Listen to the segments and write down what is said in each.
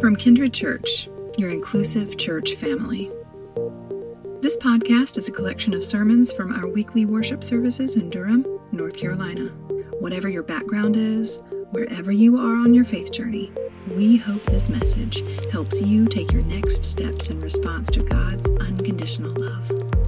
From Kindred Church, your inclusive church family. This podcast is a collection of sermons from our weekly worship services in Durham, North Carolina. Whatever your background is, wherever you are on your faith journey, we hope this message helps you take your next steps in response to God's unconditional love.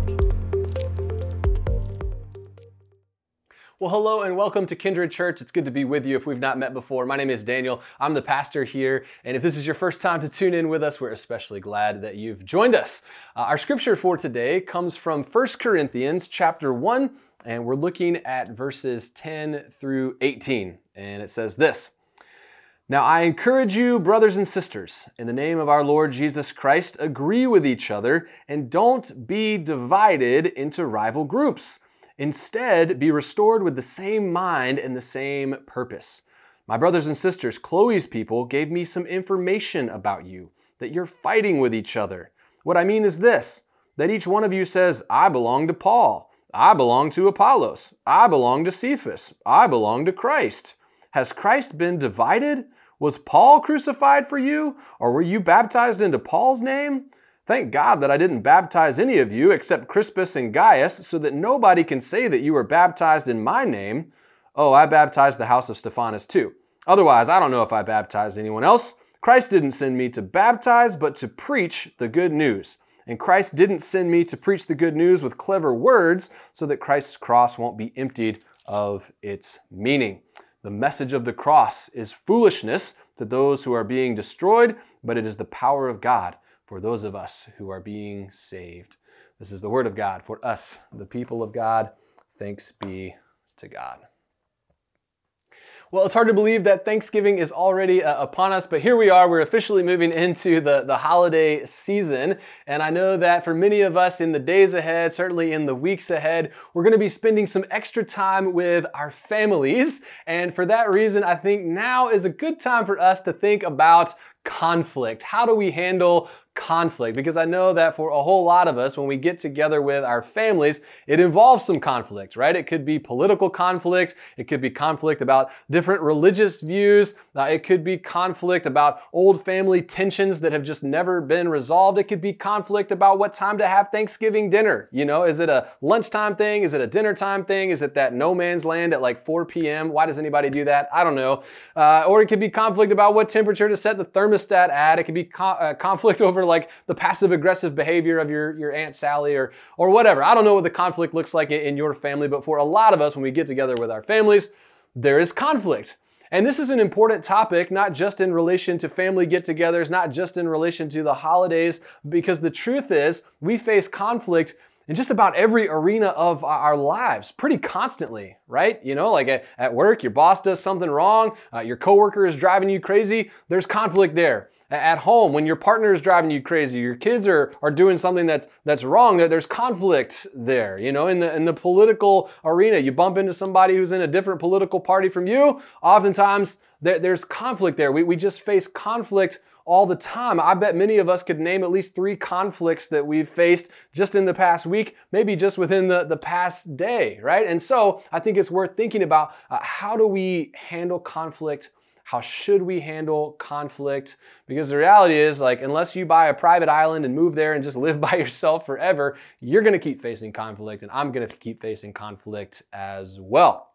Well, hello and welcome to Kindred Church. It's good to be with you if we've not met before. My name is Daniel. I'm the pastor here. And if this is your first time to tune in with us, we're especially glad that you've joined us. Uh, our scripture for today comes from 1 Corinthians chapter 1, and we're looking at verses 10 through 18. And it says this Now I encourage you, brothers and sisters, in the name of our Lord Jesus Christ, agree with each other and don't be divided into rival groups. Instead, be restored with the same mind and the same purpose. My brothers and sisters, Chloe's people gave me some information about you, that you're fighting with each other. What I mean is this that each one of you says, I belong to Paul, I belong to Apollos, I belong to Cephas, I belong to Christ. Has Christ been divided? Was Paul crucified for you? Or were you baptized into Paul's name? Thank God that I didn't baptize any of you except Crispus and Gaius, so that nobody can say that you were baptized in my name. Oh, I baptized the house of Stephanas too. Otherwise, I don't know if I baptized anyone else. Christ didn't send me to baptize, but to preach the good news. And Christ didn't send me to preach the good news with clever words so that Christ's cross won't be emptied of its meaning. The message of the cross is foolishness to those who are being destroyed, but it is the power of God for those of us who are being saved. This is the word of God for us, the people of God. Thanks be to God. Well, it's hard to believe that Thanksgiving is already uh, upon us, but here we are. We're officially moving into the, the holiday season. And I know that for many of us in the days ahead, certainly in the weeks ahead, we're going to be spending some extra time with our families. And for that reason, I think now is a good time for us to think about conflict. How do we handle conflict because I know that for a whole lot of us, when we get together with our families, it involves some conflict, right? It could be political conflict. It could be conflict about different religious views. Uh, it could be conflict about old family tensions that have just never been resolved. It could be conflict about what time to have Thanksgiving dinner. You know, is it a lunchtime thing? Is it a dinner time thing? Is it that no man's land at like 4 p.m.? Why does anybody do that? I don't know. Uh, or it could be conflict about what temperature to set the thermostat at. It could be co- uh, conflict over like the passive aggressive behavior of your, your Aunt Sally or, or whatever. I don't know what the conflict looks like in your family, but for a lot of us, when we get together with our families, there is conflict. And this is an important topic, not just in relation to family get togethers, not just in relation to the holidays, because the truth is we face conflict in just about every arena of our lives pretty constantly, right? You know, like at, work, your boss does something wrong, uh, your coworker is driving you crazy, there's conflict there at home when your partner is driving you crazy your kids are, are doing something that's that's wrong that there's conflict there you know in the in the political arena you bump into somebody who's in a different political party from you oftentimes there, there's conflict there we, we just face conflict all the time. I bet many of us could name at least three conflicts that we've faced just in the past week, maybe just within the, the past day, right? And so I think it's worth thinking about uh, how do we handle conflict how should we handle conflict? Because the reality is, like, unless you buy a private island and move there and just live by yourself forever, you're gonna keep facing conflict, and I'm gonna keep facing conflict as well.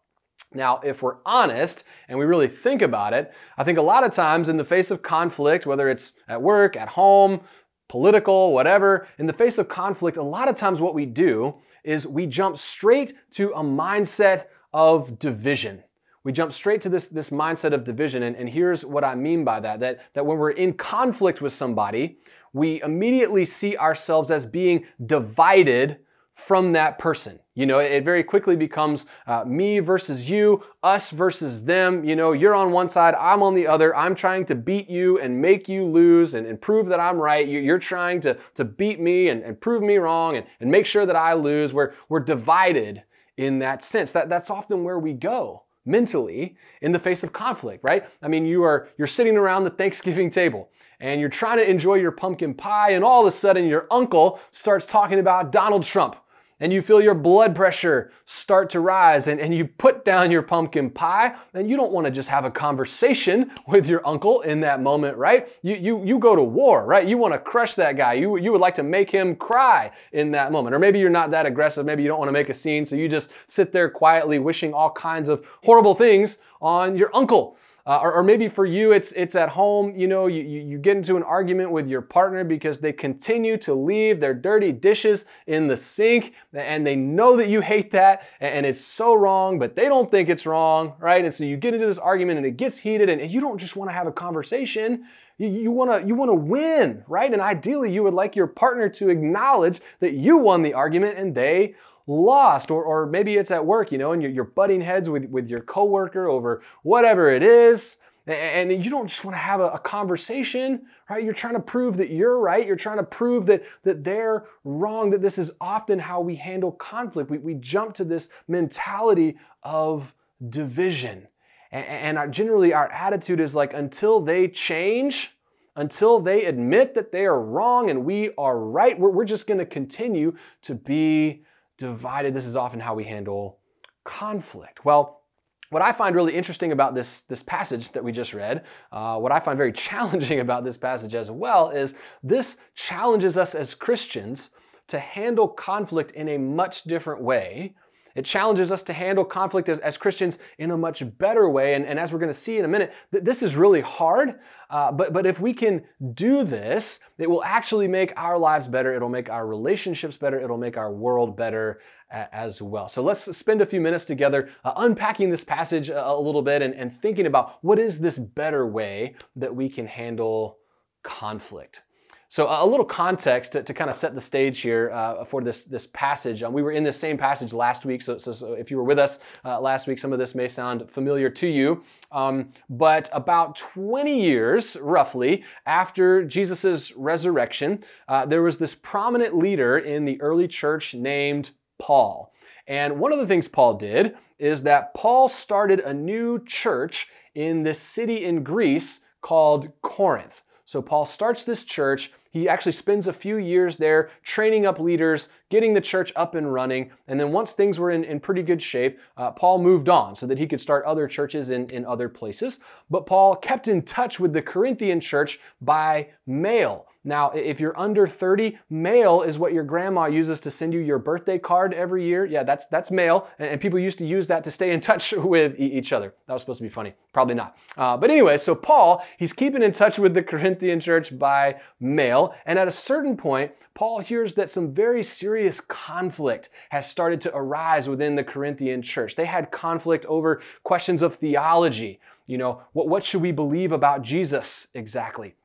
Now, if we're honest and we really think about it, I think a lot of times in the face of conflict, whether it's at work, at home, political, whatever, in the face of conflict, a lot of times what we do is we jump straight to a mindset of division we jump straight to this, this mindset of division. And, and here's what I mean by that, that that when we're in conflict with somebody, we immediately see ourselves as being divided from that person. You know, it very quickly becomes uh, me versus you, us versus them. You know, you're on one side, I'm on the other. I'm trying to beat you and make you lose and, and prove that I'm right. You, are trying to, to beat me and, and prove me wrong and, and make sure that I lose. We're, we're divided in that sense. That, that's often where we go mentally in the face of conflict, right? I mean, you are you're sitting around the Thanksgiving table and you're trying to enjoy your pumpkin pie and all of a sudden your uncle starts talking about Donald Trump. And you feel your blood pressure start to rise and, and you put down your pumpkin pie, then you don't want to just have a conversation with your uncle in that moment, right? You, you, you go to war, right? You want to crush that guy. You, you would like to make him cry in that moment. Or maybe you're not that aggressive. Maybe you don't want to make a scene. So you just sit there quietly wishing all kinds of horrible things on your uncle. Uh, or, or, maybe for you, it's it's at home. You know, you, you get into an argument with your partner because they continue to leave their dirty dishes in the sink, and they know that you hate that, and it's so wrong, but they don't think it's wrong, right? And so you get into this argument, and it gets heated, and you don't just want to have a conversation. You, to you want to win, right? And ideally, you would like your partner to acknowledge that you won the argument and they lost or, or maybe it's at work you know and you're, you're butting heads with, with your coworker over whatever it is and you don't just want to have a, conversation right? You're trying to prove that you're right. You're trying to prove that that they're wrong that this is often how we handle conflict. We, we jump to this mentality of division. And, and our, generally our attitude is like until they change until they admit that they are wrong and we are right we're, we're just going to continue to be divided. This is often how we handle conflict. Well, what I find really interesting about this, this passage that we just read, uh, what I find very challenging about this passage as well, is this challenges us as Christians to handle conflict in a much different way it challenges us to handle conflict as, as Christians in a much better way. And, and as we're going to see in a minute, th- this is really hard. Uh, but, but if we can do this, it will actually make our lives better. It'll make our relationships better. It'll make our world better a- as well. So let's spend a few minutes together uh, unpacking this passage a, a little bit and, and thinking about what is this better way that we can handle conflict. So a little context to, to kind of set the stage here uh, for this, this passage. Um, we were in the same passage last week, so, so, so if you were with us uh, last week, some of this may sound familiar to you. Um, but about 20 years, roughly, after Jesus' resurrection, uh, there was this prominent leader in the early church named Paul. And one of the things Paul did is that Paul started a new church in this city in Greece called Corinth. So Paul starts this church. He actually spends a few years there training up leaders, getting the church up and running. And then once things were in, in pretty good shape, uh, Paul moved on so that he could start other churches in, in other places. But Paul kept in touch with the Corinthian church by mail. Now, if you're under 30, mail is what your grandma uses to send you your birthday card every year. Yeah, that's that's mail, and, people used to use that to stay in touch with each other. That was supposed to be funny, probably not. Uh, but anyway, so Paul, he's keeping in touch with the Corinthian church by mail, and at a certain point, Paul hears that some very serious conflict has started to arise within the Corinthian church. They had conflict over questions of theology. You know, what, what should we believe about Jesus exactly?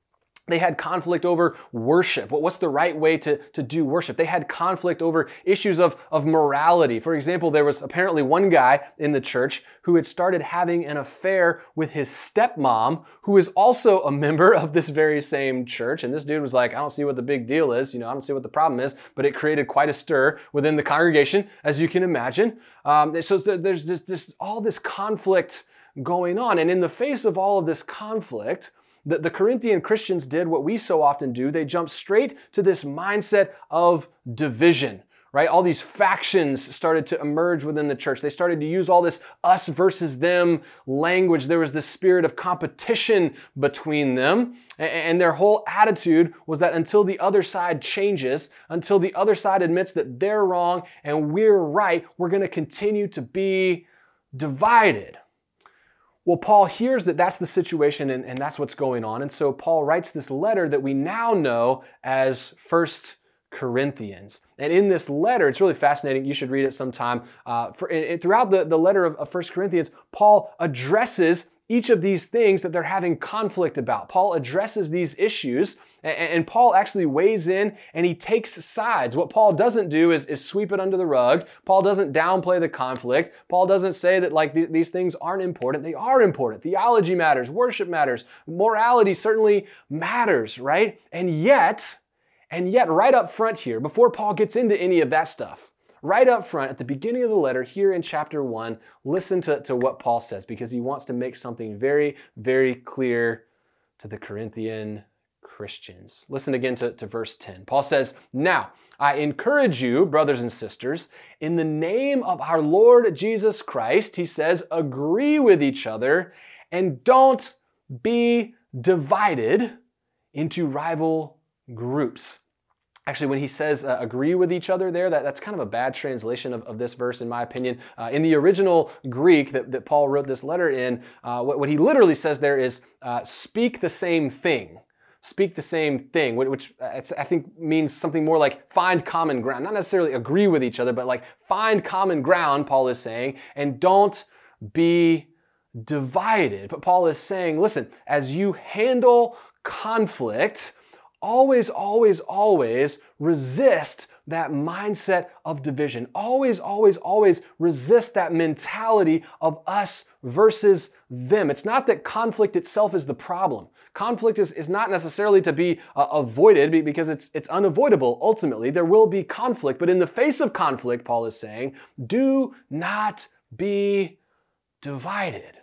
They had conflict over worship. What's the right way to, to do worship? They had conflict over issues of, of morality. For example, there was apparently one guy in the church who had started having an affair with his stepmom, who is also a member of this very same church. And this dude was like, I don't see what the big deal is. You know, I don't see what the problem is. But it created quite a stir within the congregation, as you can imagine. Um, so there's this, this, all this conflict going on. And in the face of all of this conflict, the, the Corinthian Christians did what we so often do. They jumped straight to this mindset of division right? All these factions started to emerge within the church. They started to use all this us versus them language. There was this spirit of competition between them. And their whole attitude was that until the other side changes, until the other side admits that they're wrong and we're right, we're going to continue to be divided. Well, Paul hears that that's the situation and, and that's what's going on. And so Paul writes this letter that we now know as First Corinthians. And in this letter, it's really fascinating. You should read it sometime. Uh, for, it, throughout the, the letter of, of 1 Corinthians, Paul addresses each of these things that they're having conflict about. Paul addresses these issues and, Paul actually weighs in and he takes sides. What Paul doesn't do is, is sweep it under the rug. Paul doesn't downplay the conflict. Paul doesn't say that like th- these things aren't important. They are important. Theology matters, worship matters, morality certainly matters, right? And yet, and yet right up front here, before Paul gets into any of that stuff, right up front at the beginning of the letter here in chapter 1 listen to, to what paul says because he wants to make something very very clear to the corinthian Christians. Listen again to, to verse 10. Paul says, Now, I encourage you, brothers and sisters, in the name of our Lord Jesus Christ, he says, agree with each other and don't be divided into rival groups. Actually, when he says uh, agree with each other there, that, that's kind of a bad translation of, of this verse, in my opinion. Uh, in the original Greek that, that Paul wrote this letter in, uh, what, what, he literally says there is uh, speak the same thing. Speak the same thing, which uh, I think means something more like find common ground. Not necessarily agree with each other, but like find common ground, Paul is saying, and don't be divided. But Paul is saying, listen, as you handle conflict, always, always, always resist that mindset of division. Always, always, always resist that mentality of us versus them. It's not that conflict itself is the problem. Conflict is, is not necessarily to be uh, avoided because it's, it's unavoidable ultimately. There will be conflict, but in the face of conflict, Paul is saying, do not be divided.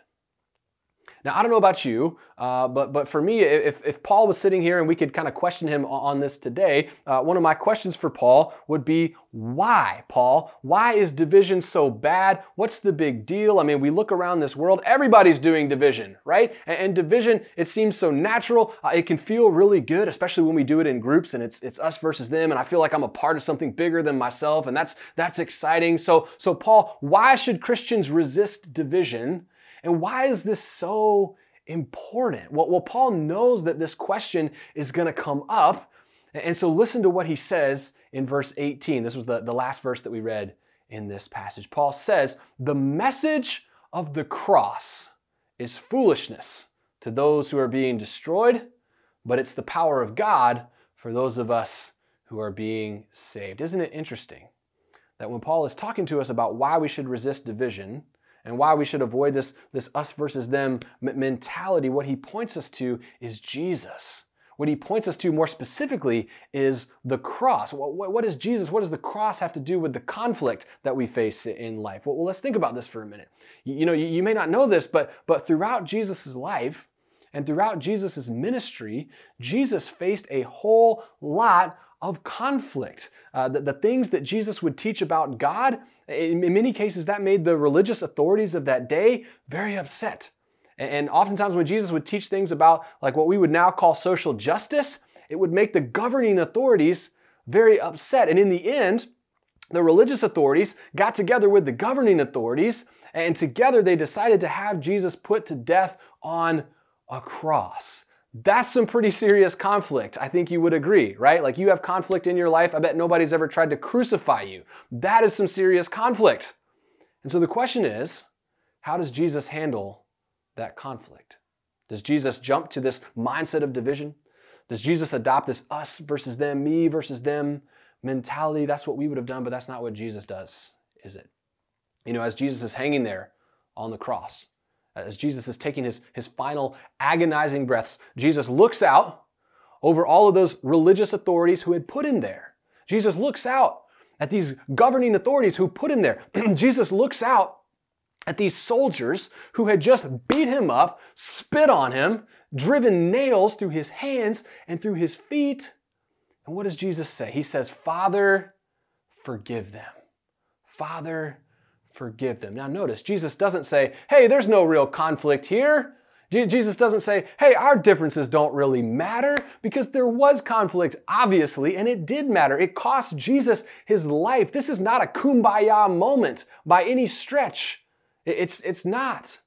Now, I don't know about you, uh, but, but for me, if, if Paul was sitting here and we could kind of question him on this today, uh, one of my questions for Paul would be why, Paul? Why is division so bad? What's the big deal? I mean, we look around this world, everybody's doing division, right? And, and division, it seems so natural. Uh, it can feel really good, especially when we do it in groups and it's, it's us versus them. And I feel like I'm a part of something bigger than myself. And that's, that's exciting. So, so Paul, why should Christians resist division? And why is this so important? Well, well Paul knows that this question is going to come up. And so listen to what he says in verse 18. This was the, the last verse that we read in this passage. Paul says, The message of the cross is foolishness to those who are being destroyed, but it's the power of God for those of us who are being saved. Isn't it interesting that when Paul is talking to us about why we should resist division, and why we should avoid this, this us versus them mentality, what he points us to is Jesus. What he points us to more specifically is the cross. What, what, is Jesus? What does the cross have to do with the conflict that we face in life? Well, well let's think about this for a minute. You, you know, you, you may not know this, but, but throughout Jesus' life and throughout Jesus' ministry, Jesus faced a whole lot of conflict. Uh, the, the, things that Jesus would teach about God, in, in, many cases, that made the religious authorities of that day very upset. And, and oftentimes, when Jesus would teach things about like what we would now call social justice, it would make the governing authorities very upset. And in the end, the religious authorities got together with the governing authorities, and together they decided to have Jesus put to death on a cross. That's some pretty serious conflict. I think you would agree, right? Like you have conflict in your life. I bet nobody's ever tried to crucify you. That is some serious conflict. And so the question is how does Jesus handle that conflict? Does Jesus jump to this mindset of division? Does Jesus adopt this us versus them, me versus them mentality? That's what we would have done, but that's not what Jesus does, is it? You know, as Jesus is hanging there on the cross, Uh, as Jesus is taking his, his final agonizing breaths, Jesus looks out over all of those religious authorities who had put him there. Jesus looks out at these governing authorities who put him there. Jesus looks out at these soldiers who had just beat him up, spit on him, driven nails through his hands and through his feet. And what does Jesus say? He says, Father, forgive them. Father, forgive them. Now, notice, Jesus doesn't say, hey, there's no real conflict here. Jesus doesn't say, hey, our differences don't really matter, because there was conflict, obviously, and it did matter. It cost Jesus his life. This is not a kumbaya moment by any stretch. It's, it's not.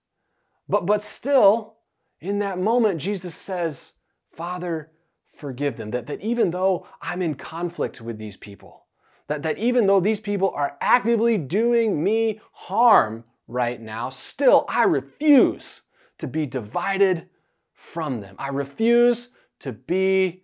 But, but still, in that moment, Jesus says, Father, forgive them. That, that even though I'm in conflict with these people, that, that even though these people are actively doing me harm right now, still I refuse to be divided from them. I refuse to be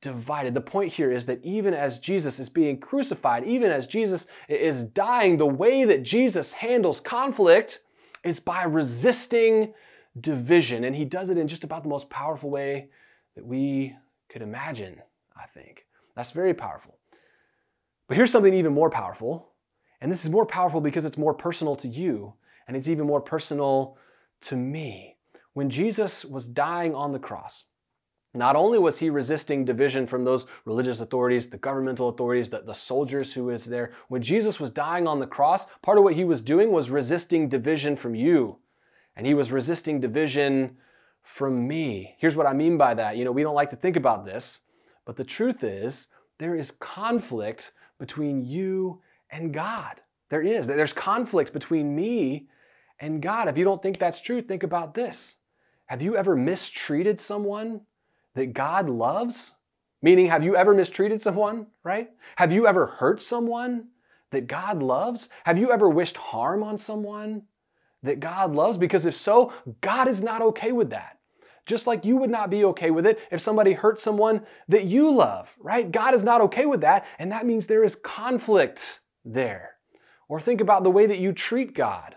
divided. The point here is that even as Jesus is being crucified, even as Jesus is dying, the way that Jesus handles conflict is by resisting division. And he does it in just about the most powerful way that we could imagine, I think. That's very powerful. But here's something even more powerful. And this is more powerful because it's more personal to you, and it's even more personal to me. When Jesus was dying on the cross, Not only was he resisting division from those religious authorities, the governmental authorities, the, the soldiers who was there, when Jesus was dying on the cross, part of what he was doing was resisting division from you. And he was resisting division from me. Here's what I mean by that. You know, we don't like to think about this, but the truth is there is conflict between you and God. There is. There's conflict between me and God. If you don't think that's true, think about this. Have you ever mistreated someone that God loves? Meaning, have you ever mistreated someone, right? Have you ever hurt someone that God loves? Have you ever wished harm on someone that God loves? Because if so, God is not okay with that. Just like you would not be okay with it if somebody hurt someone that you love, right? God is not okay with that, and that means there is conflict there. Or think about the way that you treat God.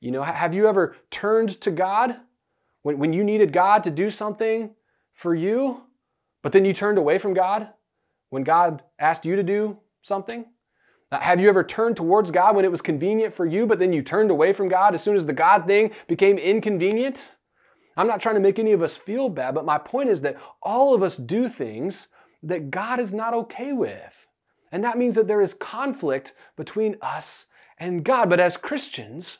You know, have you ever turned to God when, when you needed God to do something for you, but then you turned away from God when God asked you to do something? Uh, have you ever turned towards God when it was convenient for you, but then you turned away from God as soon as the God thing became inconvenient? I'm not trying to make any of us feel bad, but my point is that all of us do things that God is not okay with. And that means that there is conflict between us and God. But as Christians,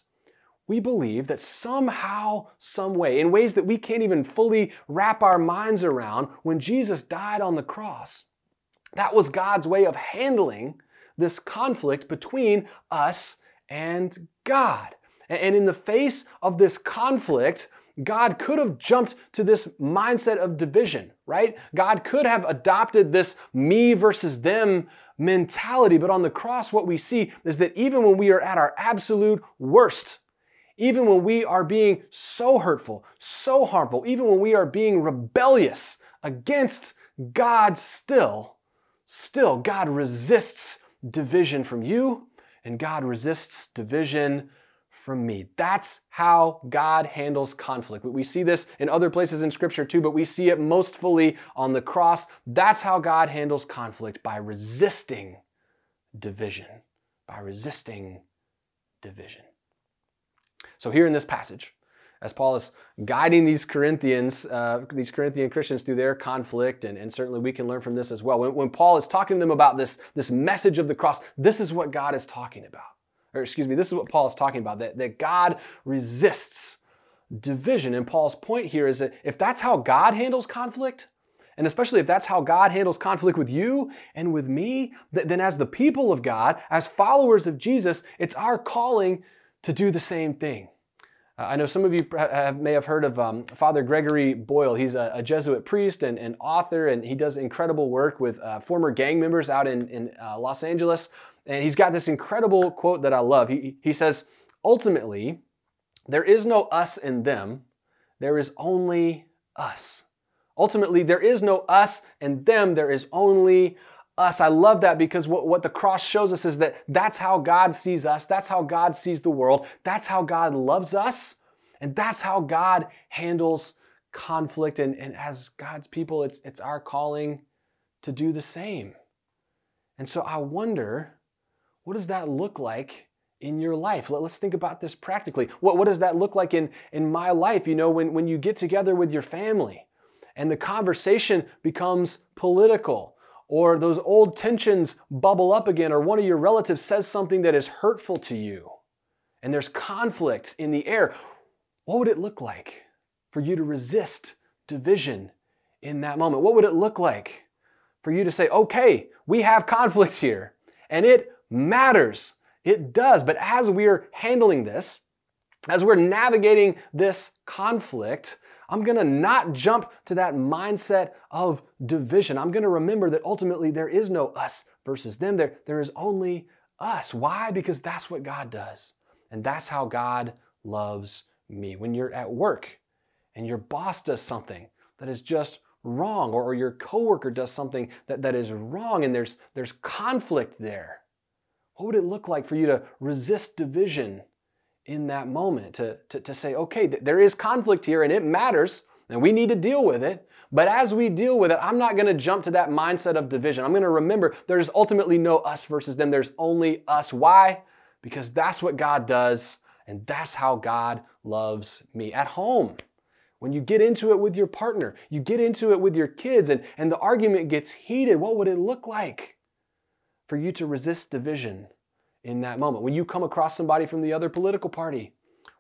we believe that somehow, some way, in ways that we can't even fully wrap our minds around, when Jesus died on the cross, that was God's way of handling this conflict between us and God. And in the face of this conflict, God could have jumped to this mindset of division, right? God could have adopted this me versus them mentality. But on the cross, what we see is that even when we are at our absolute worst, even when we are being so hurtful, so harmful, even when we are being rebellious against God still, still God resists division from you and God resists division from me. That's how God handles conflict. We see this in other places in Scripture too, but we see it most fully on the cross. That's how God handles conflict by resisting division, by resisting division. So, here in this passage, as Paul is guiding these Corinthians, uh, these Corinthian Christians through their conflict, and, and certainly we can learn from this as well. When, when Paul is talking to them about this, this message of the cross, this is what God is talking about. Or excuse me, this is what Paul is talking about, that, that God resists division. And Paul's point here is that if that's how God handles conflict, and especially if that's how God handles conflict with you and with me, then as the people of God, as followers of Jesus, it's our calling to do the same thing. Uh, I know some of you have, may have heard of um, Father Gregory Boyle. He's a, a, Jesuit priest and, and, author, and he does incredible work with uh, former gang members out in, in uh, Los Angeles. And he's got this incredible quote that I love. He, he says, Ultimately, there is no us and them, there is only us. Ultimately, there is no us and them, there is only us. I love that because what, what the cross shows us is that that's how God sees us, that's how God sees the world, that's how God loves us, and that's how God handles conflict. And, and as God's people, it's, it's our calling to do the same. And so I wonder, what does that look like in your life? Let, us think about this practically. What, what does that look like in, in my life? You know, when, when you get together with your family and the conversation becomes political or those old tensions bubble up again, or one of your relatives says something that is hurtful to you, and there's conflict in the air, what would it look like for you to resist division in that moment? What would it look like for you to say, okay, we have conflict here, and it matters? It does, but as we're handling this, as we're navigating this conflict, I'm going to not jump to that mindset of division. I'm going to remember that ultimately there is no us versus them. There, there is only us. Why? Because that's what God does. And that's how God loves me. When you're at work and your boss does something that is just wrong, or, or your coworker does something that, that is wrong, and there's, there's conflict there, what would it look like for you to resist division in that moment to, to, to say, okay, th- there is conflict here and it matters and we need to deal with it. But as we deal with it, I'm not going to jump to that mindset of division. I'm going to remember there's ultimately no us versus them. There's only us. Why? Because that's what God does and that's how God loves me. At home, When you get into it with your partner, you get into it with your kids, and, and the argument gets heated, what would it look like for you to resist division in that moment? When you come across somebody from the other political party,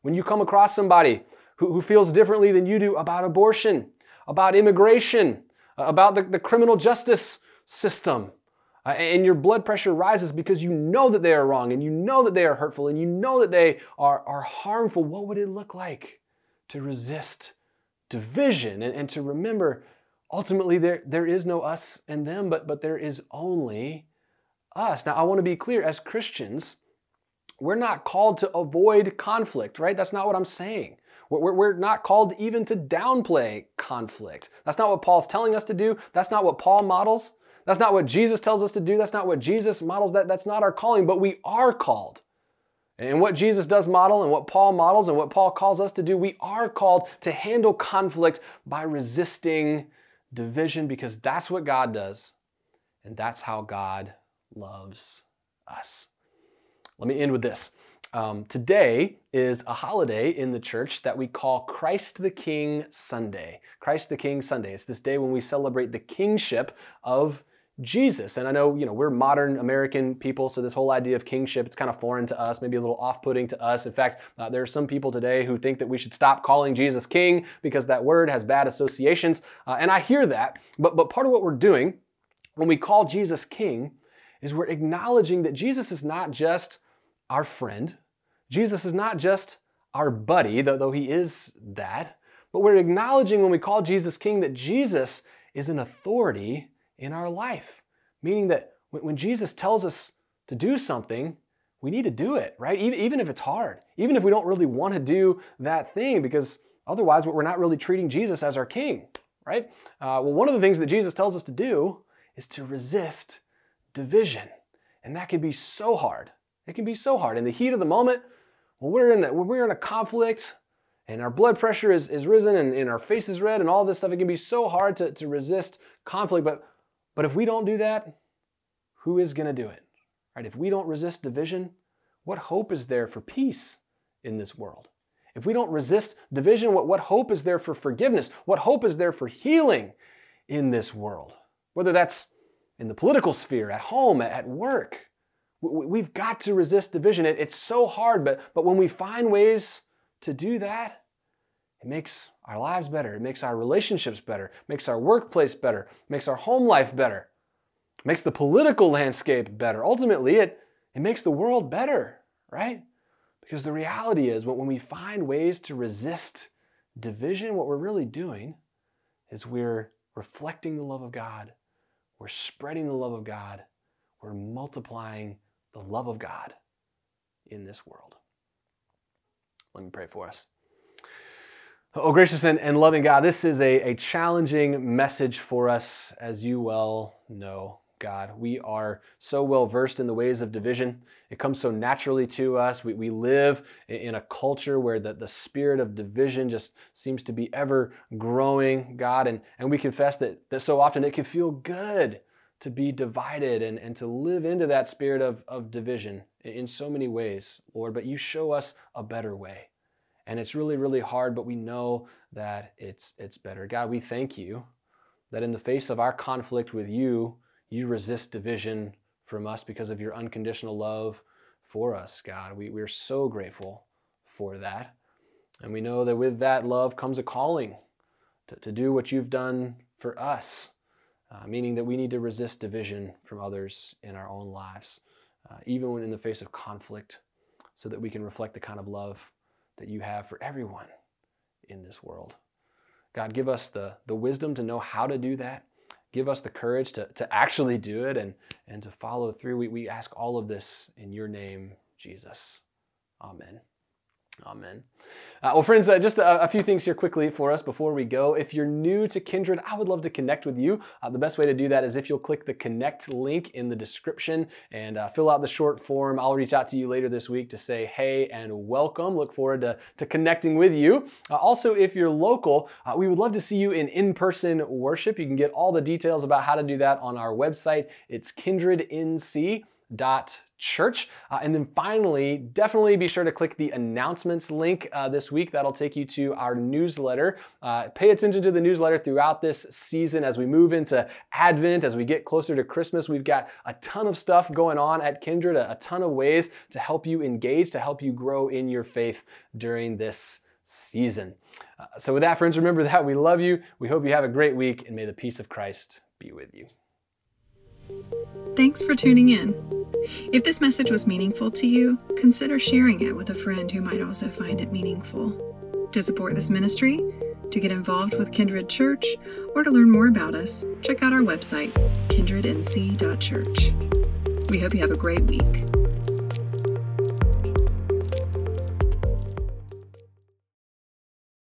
when you come across somebody who, who feels differently than you do about abortion, about immigration, about the, the criminal justice system, uh, and your blood pressure rises because you know that they are wrong and you know that they are hurtful and you know that they are, are harmful, what would it look like to resist division and, and to remember ultimately there, there is no us and them, but, but there is only us. Now, I want to be clear as Christians, we're not called to avoid conflict, right? That's not what I'm saying. We're, not called even to downplay conflict. That's not what Paul's telling us to do. That's not what Paul models. That's not what Jesus tells us to do. That's not what Jesus models. That, that's not our calling, but we are called. And what Jesus does model and what Paul models and what Paul calls us to do, we are called to handle conflict by resisting division because that's what God does. And that's how God loves us. Let me end with this. Um, today is a holiday in the church that we call Christ the King Sunday. Christ the King Sunday. It's this day when we celebrate the kingship of Jesus. And I know, you know, we're modern American people, so this whole idea of kingship, it's kind of foreign to us, maybe a little off-putting to us. In fact, uh, there are some people today who think that we should stop calling Jesus king because that word has bad associations. Uh, and I hear that, but, but part of what we're doing when we call Jesus king is we're acknowledging that Jesus is not just our friend. Jesus is not just our buddy, though, he is that, but we're acknowledging when we call Jesus king that Jesus is an authority in our life. Meaning that when Jesus tells us to do something, we need to do it, right? Even if it's hard, even if we don't really want to do that thing, because otherwise we're not really treating Jesus as our king, right? Uh, well, one of the things that Jesus tells us to do is to resist division. And that can be so hard. It can be so hard. In the heat of the moment, when we're in, the, when we're in a conflict and our blood pressure is, is risen and, and our face is red and all this stuff, it can be so hard to, to resist conflict. But but if we don't do that, who is going to do it? Right? If we don't resist division, what hope is there for peace in this world? If we don't resist division, what, what hope is there for forgiveness? What hope is there for healing in this world? Whether that's in the political sphere, at home, at work. We've got to resist division. It's so hard, but, but when we find ways to do that, it makes our lives better. It makes our relationships better. It makes our workplace better. It makes our home life better. It makes the political landscape better. Ultimately, it, it makes the world better, right? Because the reality is when we find ways to resist division, what we're really doing is we're reflecting the love of God. We're spreading the love of God. We're multiplying the love of God in this world. Let me pray for us. Oh, gracious and, and loving God, this is a, a challenging message for us, as you well know. God. We are so well versed in the ways of division. It comes so naturally to us. We, we live in a culture where the, the spirit of division just seems to be ever growing, God. And, and we confess that, that so often it can feel good to be divided and, and to live into that spirit of, of division in so many ways, Lord. But you show us a better way. And it's really, really hard, but we know that it's, it's better. God, we thank you that in the face of our conflict with you, you resist division from us because of your unconditional love for us, God. We, we're so grateful for that. And we know that with that love comes a calling to, to do what you've done for us, uh, meaning that we need to resist division from others in our own lives, uh, even when in the face of conflict, so that we can reflect the kind of love that you have for everyone in this world. God, give us the, the wisdom to know how to do that. Give us the courage to, to actually do it and, and to follow through. We, we ask all of this in your name, Jesus. Amen. Amen. Uh, well, friends, uh, just a, a, few things here quickly for us before we go. If you're new to Kindred, I would love to connect with you. Uh, the best way to do that is if you'll click the connect link in the description and uh, fill out the short form. I'll reach out to you later this week to say hey and welcome. Look forward to, to connecting with you. Uh, also, if you're local, uh, we would love to see you in in person worship. You can get all the details about how to do that on our website. It's kindrednc.church church. Uh, and then finally, definitely be sure to click the announcements link uh, this week. That'll take you to our newsletter. Uh, pay attention to the newsletter throughout this season as we move into Advent, as we get closer to Christmas. We've got a ton of stuff going on at Kindred, a, a ton of ways to help you engage, to help you grow in your faith during this season. Uh, so, with that, friends, remember that we love you. We hope you have a great week, and may the peace of Christ be with you. Thanks for tuning in. If this message was meaningful to you, consider sharing it with a friend who might also find it meaningful. To support this ministry, to get involved with Kindred Church, or to learn more about us, check out our website, kindrednc.church. We hope you have a great week.